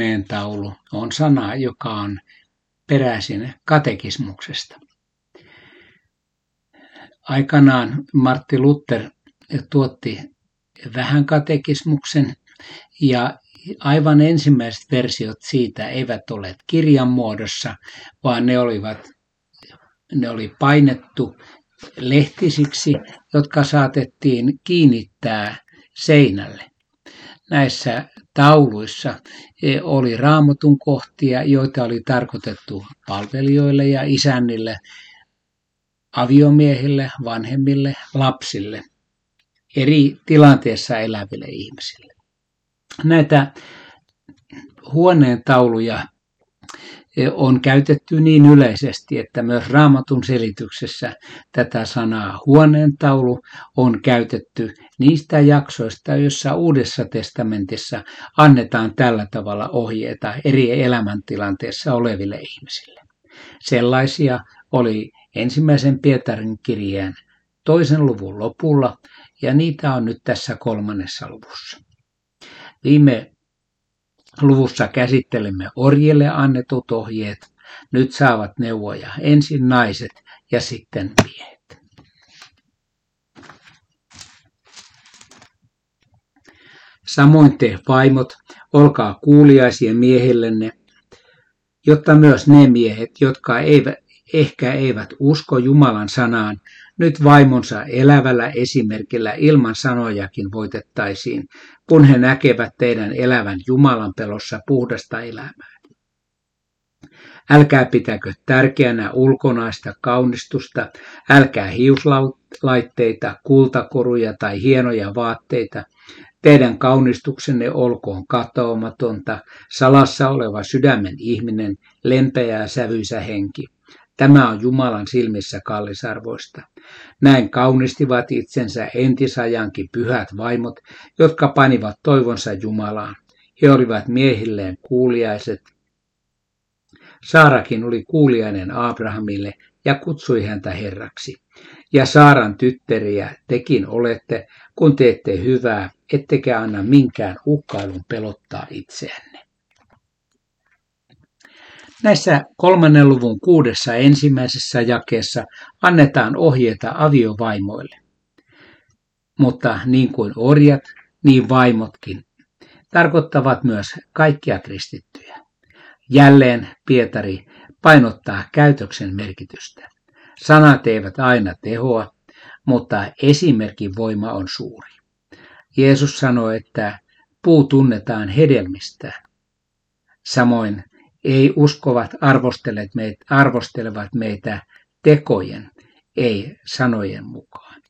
Huoneentaulu on sana, joka on peräisin katekismuksesta. Aikanaan Martti Luther tuotti vähän katekismuksen ja aivan ensimmäiset versiot siitä eivät ole kirjan muodossa, vaan ne olivat ne oli painettu lehtisiksi, jotka saatettiin kiinnittää seinälle. Näissä tauluissa e, oli raamatun kohtia, joita oli tarkoitettu palvelijoille ja isännille, aviomiehille, vanhemmille, lapsille, eri tilanteessa eläville ihmisille. Näitä huoneen tauluja on käytetty niin yleisesti, että myös raamatun selityksessä tätä sanaa huoneentaulu on käytetty niistä jaksoista, joissa Uudessa testamentissa annetaan tällä tavalla ohjeita eri elämäntilanteessa oleville ihmisille. Sellaisia oli ensimmäisen Pietarin kirjeen toisen luvun lopulla ja niitä on nyt tässä kolmannessa luvussa. Viime Luvussa käsittelemme orjille annetut ohjeet. Nyt saavat neuvoja ensin naiset ja sitten miehet. Samoin te vaimot, olkaa kuuliaisia miehillenne, jotta myös ne miehet, jotka eivät, ehkä eivät usko Jumalan sanaan, nyt vaimonsa elävällä esimerkillä ilman sanojakin voitettaisiin, kun he näkevät teidän elävän Jumalan pelossa puhdasta elämää. Älkää pitäkö tärkeänä ulkonaista kaunistusta, älkää hiuslaitteita, kultakoruja tai hienoja vaatteita. Teidän kaunistuksenne olkoon katoamatonta, salassa oleva sydämen ihminen, lempeää sävyisä henki. Tämä on Jumalan silmissä kallisarvoista. Näin kaunistivat itsensä entisajankin pyhät vaimot, jotka panivat toivonsa Jumalaan. He olivat miehilleen kuuliaiset. Saarakin oli kuuliainen Abrahamille ja kutsui häntä herraksi. Ja Saaran tyttäriä tekin olette, kun teette hyvää, ettekä anna minkään uhkailun pelottaa itseänne. Näissä kolmannen luvun kuudessa ensimmäisessä jakeessa annetaan ohjeita aviovaimoille. Mutta niin kuin orjat, niin vaimotkin tarkoittavat myös kaikkia kristittyjä. Jälleen Pietari painottaa käytöksen merkitystä. Sanat eivät aina tehoa, mutta esimerkin voima on suuri. Jeesus sanoi, että puu tunnetaan hedelmistä. Samoin ei uskovat meitä, arvostelevat meitä tekojen, ei sanojen mukaan.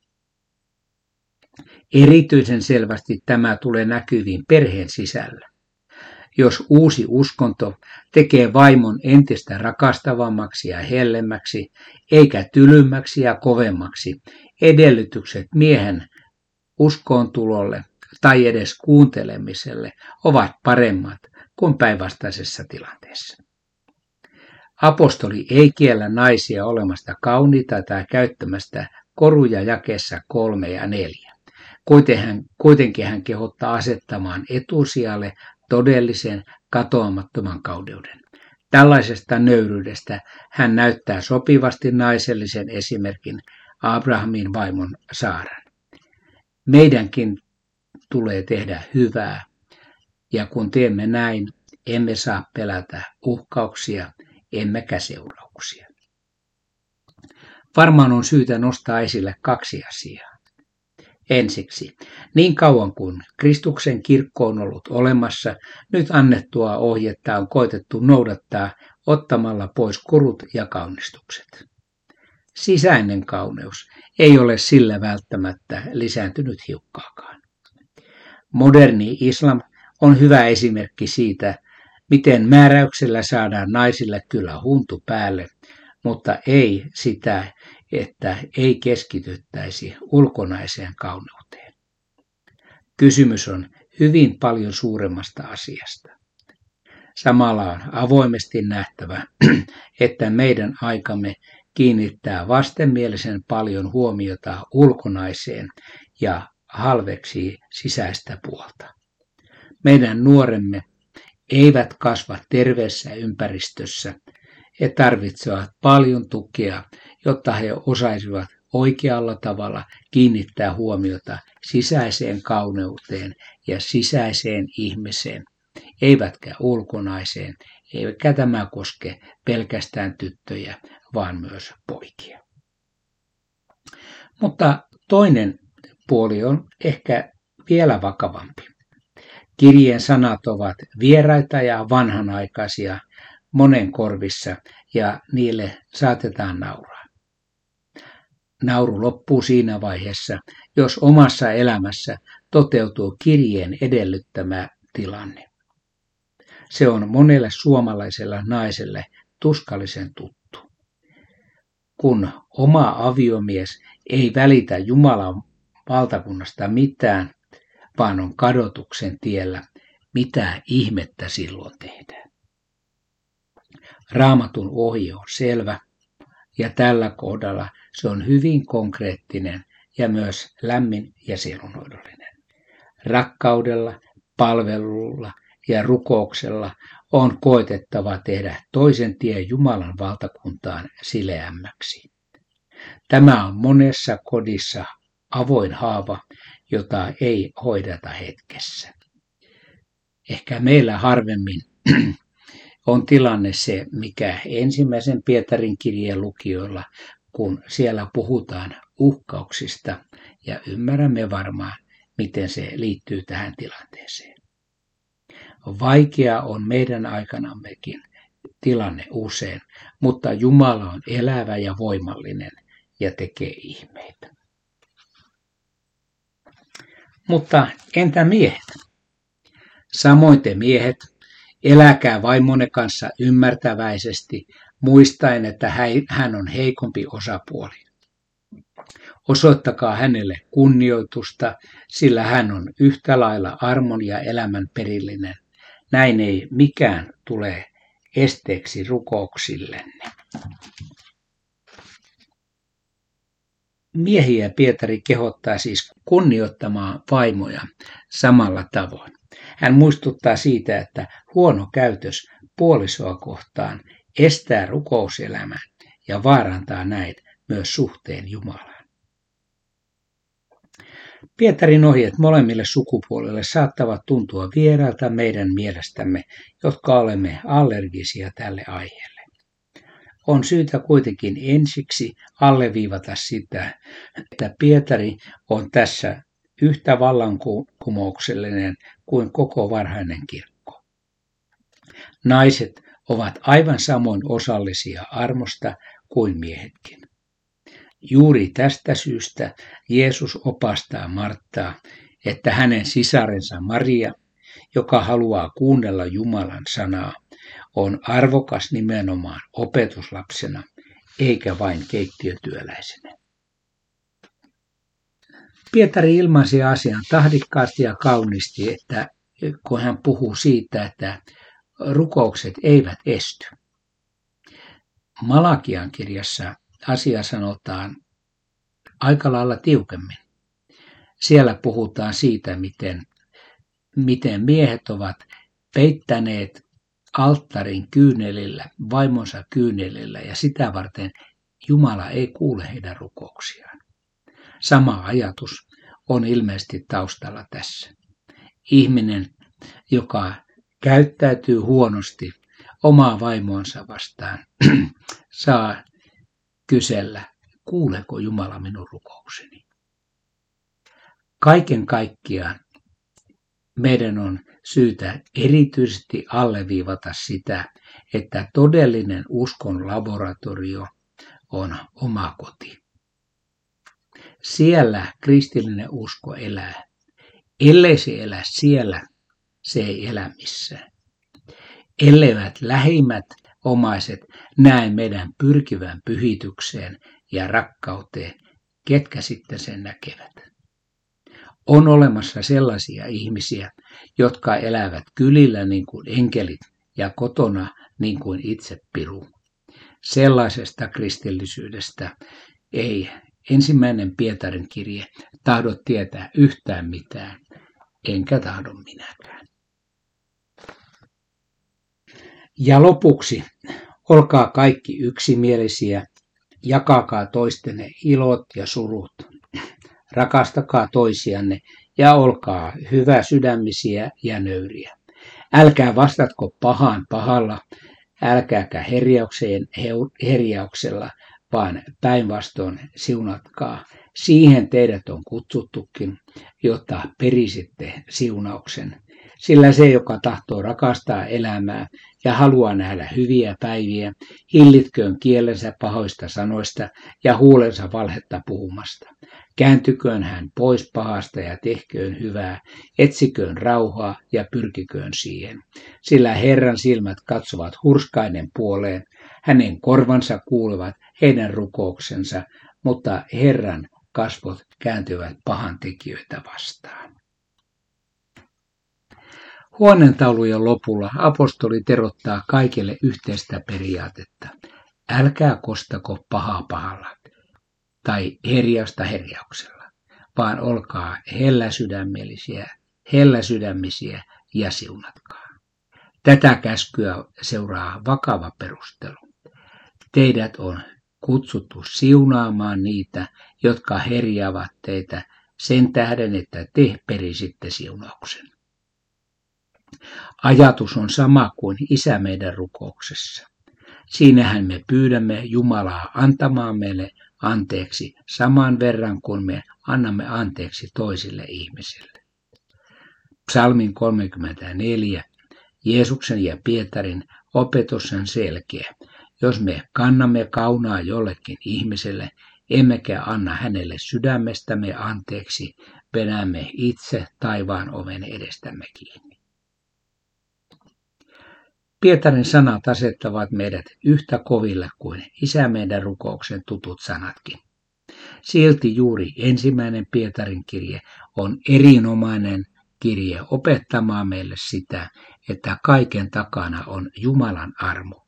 Erityisen selvästi tämä tulee näkyviin perheen sisällä. Jos uusi uskonto tekee vaimon entistä rakastavammaksi ja hellemmäksi, eikä tylymmäksi ja kovemmaksi, edellytykset miehen uskoon tulolle tai edes kuuntelemiselle ovat paremmat kuin päinvastaisessa tilanteessa. Apostoli ei kiellä naisia olemasta kauniita tai käyttämästä koruja jakeessa kolme ja neljä. Kuitenkin hän kehottaa asettamaan etusijalle todellisen katoamattoman kaudeuden. Tällaisesta nöyryydestä hän näyttää sopivasti naisellisen esimerkin Abrahamin vaimon Saaran. Meidänkin tulee tehdä hyvää ja kun teemme näin, emme saa pelätä uhkauksia emmekä seurauksia. Varmaan on syytä nostaa esille kaksi asiaa. Ensiksi, niin kauan kuin Kristuksen kirkko on ollut olemassa, nyt annettua ohjetta on koitettu noudattaa ottamalla pois kurut ja kaunistukset. Sisäinen kauneus ei ole sillä välttämättä lisääntynyt hiukkaakaan. Moderni islam on hyvä esimerkki siitä, miten määräyksellä saadaan naisille kyllä huntu päälle, mutta ei sitä, että ei keskityttäisi ulkonaiseen kauneuteen. Kysymys on hyvin paljon suuremmasta asiasta. Samalla on avoimesti nähtävä, että meidän aikamme kiinnittää vastenmielisen paljon huomiota ulkonaiseen ja halveksii sisäistä puolta. Meidän nuoremme eivät kasva terveessä ympäristössä. He tarvitsevat paljon tukea, jotta he osaisivat oikealla tavalla kiinnittää huomiota sisäiseen kauneuteen ja sisäiseen ihmiseen, eivätkä ulkonaiseen, eikä tämä koske pelkästään tyttöjä, vaan myös poikia. Mutta toinen puoli on ehkä vielä vakavampi. Kirjeen sanat ovat vieraita ja vanhanaikaisia monen korvissa ja niille saatetaan nauraa. Nauru loppuu siinä vaiheessa, jos omassa elämässä toteutuu kirjeen edellyttämä tilanne. Se on monelle suomalaiselle naiselle tuskallisen tuttu. Kun oma aviomies ei välitä Jumalan valtakunnasta mitään, vaan on kadotuksen tiellä, mitä ihmettä silloin tehdään. Raamatun ohje on selvä, ja tällä kohdalla se on hyvin konkreettinen ja myös lämmin ja sielunhoidollinen. Rakkaudella, palvelulla ja rukouksella on koetettava tehdä toisen tie Jumalan valtakuntaan sileämmäksi. Tämä on monessa kodissa avoin haava, jota ei hoideta hetkessä. Ehkä meillä harvemmin on tilanne se, mikä ensimmäisen Pietarin kirjeen lukijoilla, kun siellä puhutaan uhkauksista ja ymmärrämme varmaan, miten se liittyy tähän tilanteeseen. Vaikea on meidän aikanammekin tilanne usein, mutta Jumala on elävä ja voimallinen ja tekee ihmeitä. Mutta entä miehet? Samoin te miehet, eläkää vaimonne kanssa ymmärtäväisesti, muistaen, että hän on heikompi osapuoli. Osoittakaa hänelle kunnioitusta, sillä hän on yhtä lailla armon ja elämän perillinen. Näin ei mikään tule esteeksi rukouksillenne. Miehiä Pietari kehottaa siis kunnioittamaan vaimoja samalla tavoin. Hän muistuttaa siitä, että huono käytös puolisoa kohtaan estää rukouselämän ja vaarantaa näin myös suhteen Jumalaan. Pietarin ohjeet molemmille sukupuolille saattavat tuntua vierailta meidän mielestämme, jotka olemme allergisia tälle aiheelle on syytä kuitenkin ensiksi alleviivata sitä, että Pietari on tässä yhtä vallankumouksellinen kuin koko varhainen kirkko. Naiset ovat aivan samoin osallisia armosta kuin miehetkin. Juuri tästä syystä Jeesus opastaa Marttaa, että hänen sisarensa Maria, joka haluaa kuunnella Jumalan sanaa, on arvokas nimenomaan opetuslapsena, eikä vain keittiötyöläisenä. Pietari ilmaisi asian tahdikkaasti ja kauniisti, että kun hän puhuu siitä, että rukoukset eivät esty. Malakian kirjassa asia sanotaan aika lailla tiukemmin. Siellä puhutaan siitä, miten, miten miehet ovat peittäneet alttarin kyynelillä, vaimonsa kyynelillä ja sitä varten Jumala ei kuule heidän rukouksiaan. Sama ajatus on ilmeisesti taustalla tässä. Ihminen, joka käyttäytyy huonosti omaa vaimoansa vastaan, saa kysellä, kuuleeko Jumala minun rukoukseni. Kaiken kaikkiaan meidän on syytä erityisesti alleviivata sitä, että todellinen uskon laboratorio on oma koti. Siellä kristillinen usko elää. Ellei se elä siellä, se ei elä missään. Elleivät lähimmät omaiset näe meidän pyrkivän pyhitykseen ja rakkauteen, ketkä sitten sen näkevät. On olemassa sellaisia ihmisiä, jotka elävät kylillä niin kuin enkelit ja kotona niin kuin itse piru. Sellaisesta kristillisyydestä ei ensimmäinen Pietarin kirje tahdo tietää yhtään mitään, enkä tahdo minäkään. Ja lopuksi, olkaa kaikki yksimielisiä, jakakaa toistenne ilot ja surut. Rakastakaa toisianne ja olkaa hyvä sydämisiä ja nöyriä. Älkää vastatko pahaan pahalla, älkääkä herjaukseen herjauksella, vaan päinvastoin siunatkaa. Siihen teidät on kutsuttukin, jotta perisitte siunauksen. Sillä se, joka tahtoo rakastaa elämää ja haluaa nähdä hyviä päiviä, hillitköön kielensä pahoista sanoista ja huulensa valhetta puhumasta. Kääntyköön hän pois pahasta ja tehköön hyvää, etsiköön rauhaa ja pyrkiköön siihen. Sillä Herran silmät katsovat hurskainen puoleen, hänen korvansa kuulevat heidän rukouksensa, mutta Herran kasvot kääntyvät pahan tekijöitä vastaan. Huoneentaulujen lopulla apostoli terottaa kaikille yhteistä periaatetta. Älkää kostako pahaa pahalla tai herjausta herjauksella, vaan olkaa helläsydämellisiä, helläsydämisiä ja siunatkaa. Tätä käskyä seuraa vakava perustelu. Teidät on kutsuttu siunaamaan niitä, jotka herjaavat teitä sen tähden, että te perisitte siunauksen. Ajatus on sama kuin isä meidän rukouksessa. Siinähän me pyydämme Jumalaa antamaan meille anteeksi saman verran kuin me annamme anteeksi toisille ihmisille. Psalmin 34. Jeesuksen ja Pietarin opetus on selkeä. Jos me kannamme kaunaa jollekin ihmiselle, emmekä anna hänelle sydämestämme anteeksi, venämme itse taivaan oven edestämme kiinni. Pietarin sanat asettavat meidät yhtä koville kuin isä meidän rukouksen tutut sanatkin. Silti juuri ensimmäinen Pietarin kirje on erinomainen kirje opettamaan meille sitä, että kaiken takana on Jumalan armo.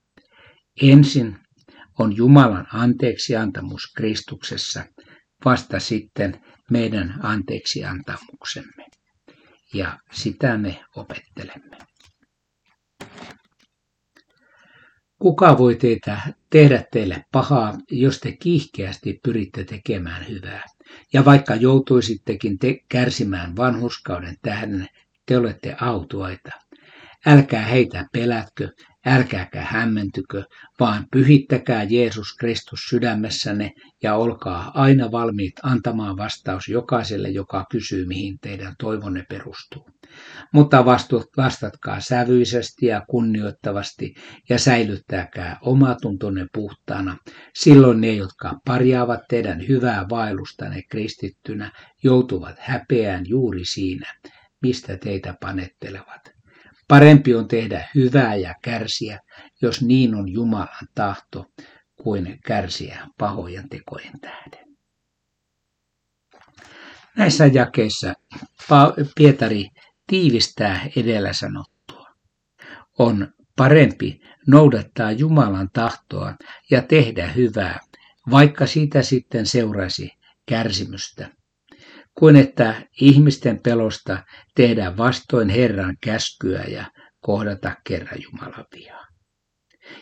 Ensin on Jumalan anteeksiantamus Kristuksessa, vasta sitten meidän anteeksiantamuksemme. Ja sitä me opettelemme. Kuka voi teitä, tehdä teille pahaa, jos te kiihkeästi pyritte tekemään hyvää? Ja vaikka joutuisittekin te kärsimään vanhuskauden tähden, te olette autuaita. Älkää heitä pelätkö, älkääkä hämmentykö, vaan pyhittäkää Jeesus Kristus sydämessänne ja olkaa aina valmiit antamaan vastaus jokaiselle, joka kysyy, mihin teidän toivonne perustuu. Mutta vastatkaa sävyisesti ja kunnioittavasti ja säilyttäkää omatuntonne puhtaana. Silloin ne, jotka parjaavat teidän hyvää vaellustanne kristittynä, joutuvat häpeään juuri siinä, mistä teitä panettelevat. Parempi on tehdä hyvää ja kärsiä, jos niin on Jumalan tahto, kuin kärsiä pahojen tekojen tähden. Näissä jakeissa Pietari tiivistää edellä sanottua. On parempi noudattaa Jumalan tahtoa ja tehdä hyvää, vaikka siitä sitten seuraisi kärsimystä kuin että ihmisten pelosta tehdään vastoin Herran käskyä ja kohdata kerran Jumalan vihaa.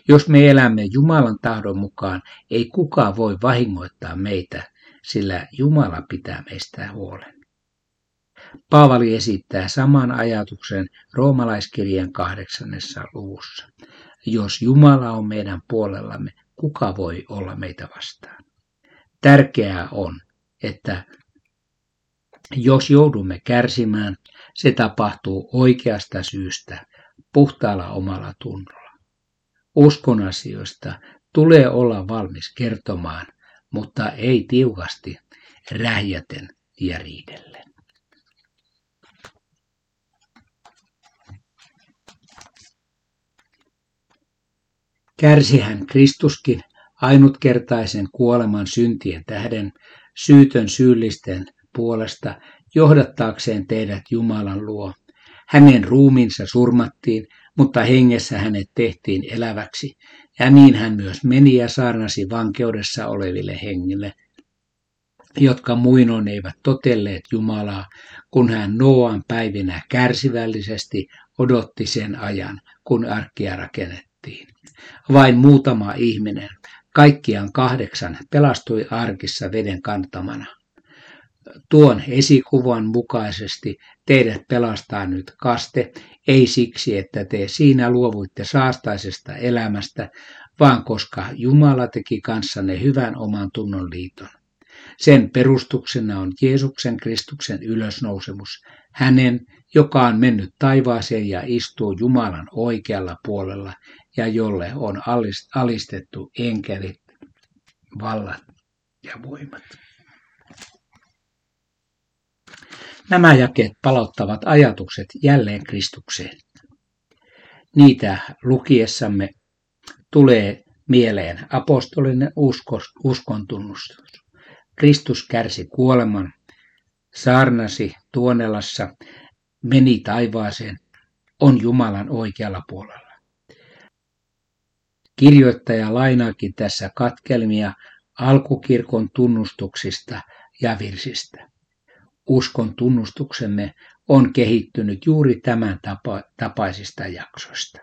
Jos me elämme Jumalan tahdon mukaan, ei kukaan voi vahingoittaa meitä, sillä Jumala pitää meistä huolen. Paavali esittää saman ajatuksen roomalaiskirjan kahdeksannessa luvussa. Jos Jumala on meidän puolellamme, kuka voi olla meitä vastaan? Tärkeää on, että jos joudumme kärsimään, se tapahtuu oikeasta syystä, puhtaalla omalla tunnolla. Uskon asioista tulee olla valmis kertomaan, mutta ei tiukasti, rähjäten ja riidellen. Kärsihän Kristuskin ainutkertaisen kuoleman syntien tähden, syytön syyllisten puolesta johdattaakseen teidät Jumalan luo. Hänen ruumiinsa surmattiin, mutta hengessä hänet tehtiin eläväksi, ja niin hän myös meni ja saarnasi vankeudessa oleville hengille, jotka muinoin eivät totelleet Jumalaa, kun hän Noan päivinä kärsivällisesti odotti sen ajan, kun arkkia rakennettiin. Vain muutama ihminen, kaikkiaan kahdeksan, pelastui arkissa veden kantamana. Tuon esikuvan mukaisesti teidät pelastaa nyt kaste, ei siksi, että te siinä luovuitte saastaisesta elämästä, vaan koska Jumala teki kanssanne hyvän oman tunnon liiton. Sen perustuksena on Jeesuksen Kristuksen ylösnousemus, hänen, joka on mennyt taivaaseen ja istuu Jumalan oikealla puolella ja jolle on alistettu enkelit, vallat ja voimat. Nämä jakeet palauttavat ajatukset jälleen Kristukseen. Niitä lukiessamme tulee mieleen apostolinen uskos, uskon tunnustus. Kristus kärsi kuoleman, saarnasi Tuonelassa, meni taivaaseen, on Jumalan oikealla puolella. Kirjoittaja lainaakin tässä katkelmia alkukirkon tunnustuksista ja virsistä. Uskon tunnustuksemme on kehittynyt juuri tämän tapa, tapaisista jaksoista.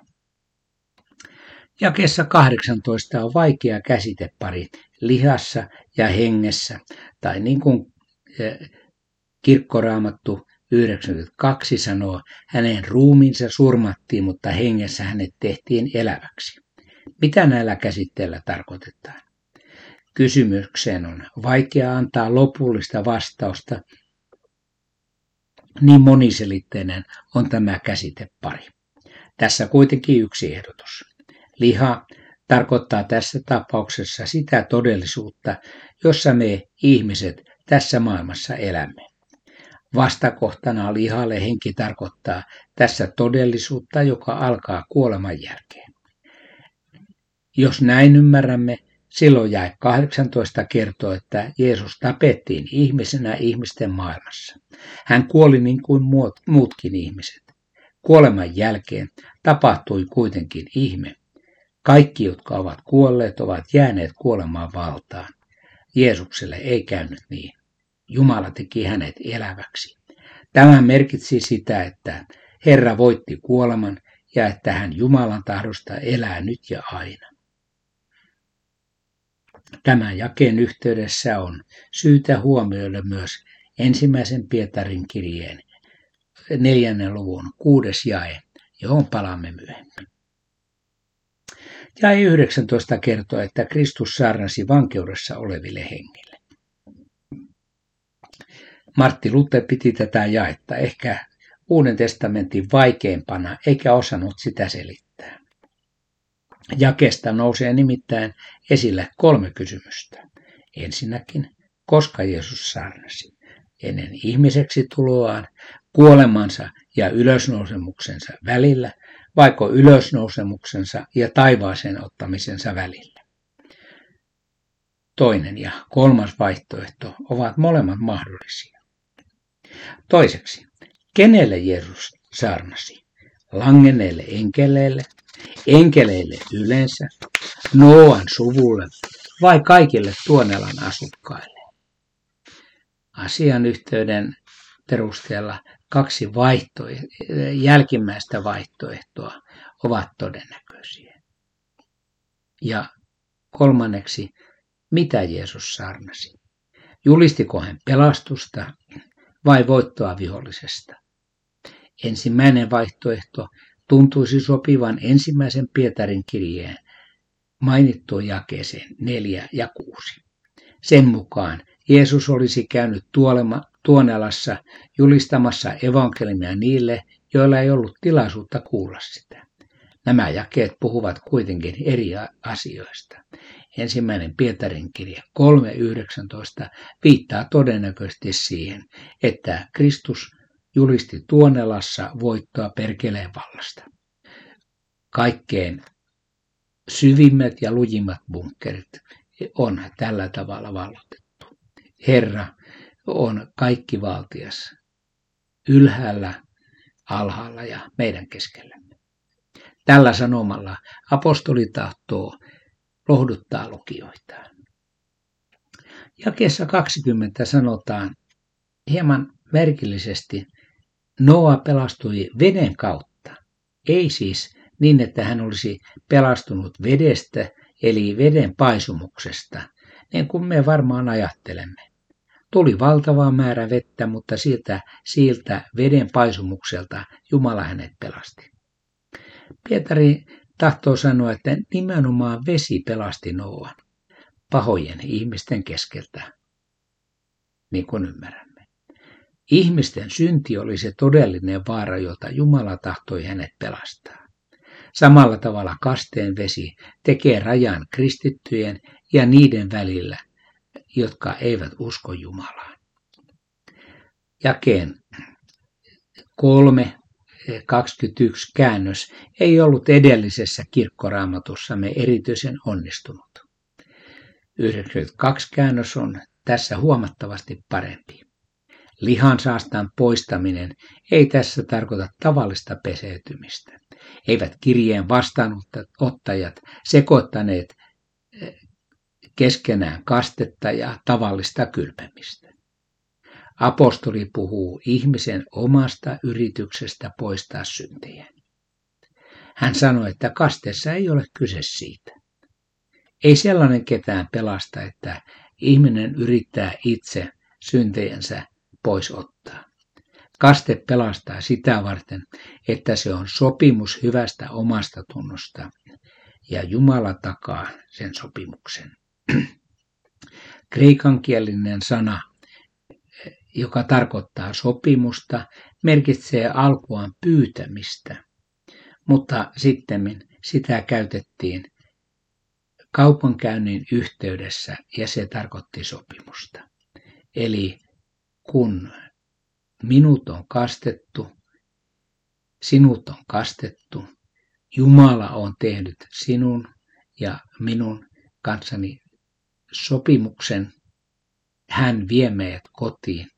Jakeessa 18 on vaikea käsitepari lihassa ja hengessä, tai niin kuin e, kirkkoraamattu 92 sanoo, hänen ruumiinsa surmattiin, mutta hengessä hänet tehtiin eläväksi. Mitä näillä käsitteillä tarkoitetaan? Kysymykseen on vaikea antaa lopullista vastausta, niin moniselitteinen on tämä käsitepari. Tässä kuitenkin yksi ehdotus. Liha tarkoittaa tässä tapauksessa sitä todellisuutta, jossa me ihmiset tässä maailmassa elämme. Vastakohtana lihalle henki tarkoittaa tässä todellisuutta, joka alkaa kuoleman jälkeen. Jos näin ymmärrämme, silloin jäi 18 kertoo, että Jeesus tapettiin ihmisenä ihmisten maailmassa. Hän kuoli niin kuin muutkin ihmiset. Kuoleman jälkeen tapahtui kuitenkin ihme. Kaikki, jotka ovat kuolleet, ovat jääneet kuolemaan valtaan. Jeesukselle ei käynyt niin. Jumala teki hänet eläväksi. Tämä merkitsi sitä, että Herra voitti kuoleman ja että hän Jumalan tahdosta elää nyt ja aina. Tämän jakeen yhteydessä on syytä huomioida myös ensimmäisen Pietarin kirjeen neljännen luvun kuudes jae, johon palaamme myöhemmin. Jae 19 kertoo, että Kristus saarnasi vankeudessa oleville hengille. Martti Luther piti tätä jaetta ehkä Uuden testamentin vaikeimpana, eikä osannut sitä selittää. Jakesta nousee nimittäin esille kolme kysymystä. Ensinnäkin, koska Jeesus saarnasi? Ennen ihmiseksi tuloaan, kuolemansa ja ylösnousemuksensa välillä – vaiko ylösnousemuksensa ja taivaaseen ottamisensa välillä. Toinen ja kolmas vaihtoehto ovat molemmat mahdollisia. Toiseksi, kenelle Jeesus saarnasi? Langenneille enkeleille, enkeleille yleensä, Noan suvulle vai kaikille Tuonelan asukkaille? Asian yhteyden perusteella kaksi vaihtoehtoa, jälkimmäistä vaihtoehtoa ovat todennäköisiä. Ja kolmanneksi, mitä Jeesus saarnasi? Julistiko hän pelastusta vai voittoa vihollisesta? Ensimmäinen vaihtoehto tuntuisi sopivan ensimmäisen Pietarin kirjeen mainittuun jakeeseen 4 ja 6. Sen mukaan Jeesus olisi käynyt tuolema, Tuonelassa julistamassa evankeliumia niille, joilla ei ollut tilaisuutta kuulla sitä. Nämä jakeet puhuvat kuitenkin eri asioista. Ensimmäinen Pietarin kirja 3.19 viittaa todennäköisesti siihen, että Kristus julisti Tuonelassa voittoa perkeleen vallasta. Kaikkein syvimmät ja lujimmat bunkerit on tällä tavalla vallotettu. Herra on kaikki valtias ylhäällä, alhaalla ja meidän keskellämme. Tällä sanomalla apostoli tahtoo lohduttaa lukijoitaan. Jakeessa 20 sanotaan hieman merkillisesti, Noa pelastui veden kautta, ei siis niin, että hän olisi pelastunut vedestä, eli veden paisumuksesta, niin kuin me varmaan ajattelemme. Tuli valtava määrä vettä, mutta siltä, siltä veden paisumukselta Jumala hänet pelasti. Pietari tahtoo sanoa, että nimenomaan vesi pelasti Noan pahojen ihmisten keskeltä, niin kuin ymmärrämme. Ihmisten synti oli se todellinen vaara, jota Jumala tahtoi hänet pelastaa. Samalla tavalla kasteen vesi tekee rajan kristittyjen ja niiden välillä, jotka eivät usko Jumalaan. Jakeen 3, 21 käännös ei ollut edellisessä kirkkoraamatussamme erityisen onnistunut. 92 käännös on tässä huomattavasti parempi. Lihansaastan poistaminen ei tässä tarkoita tavallista peseytymistä. Eivät kirjeen vastaanottajat sekoittaneet eh, keskenään kastetta ja tavallista kylpemistä. Apostoli puhuu ihmisen omasta yrityksestä poistaa syntejä. Hän sanoi, että kastessa ei ole kyse siitä. Ei sellainen ketään pelasta, että ihminen yrittää itse syntejensä pois ottaa. Kaste pelastaa sitä varten, että se on sopimus hyvästä omasta tunnosta ja Jumala takaa sen sopimuksen. Kreikankielinen sana, joka tarkoittaa sopimusta, merkitsee alkuaan pyytämistä, mutta sitten sitä käytettiin kaupankäynnin yhteydessä ja se tarkoitti sopimusta. Eli kun minut on kastettu, sinut on kastettu, Jumala on tehnyt sinun ja minun kanssani sopimuksen. Hän vie meidät kotiin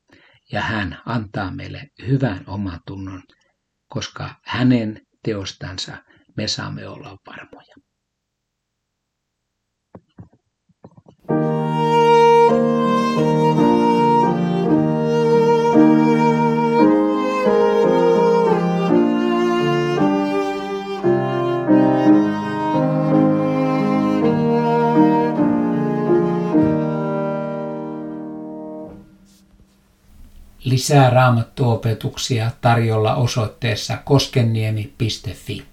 ja hän antaa meille hyvän oman tunnon, koska hänen teostansa me saamme olla varmoja. Lisää raamattuopetuksia tarjolla osoitteessa koskenniemi.fi.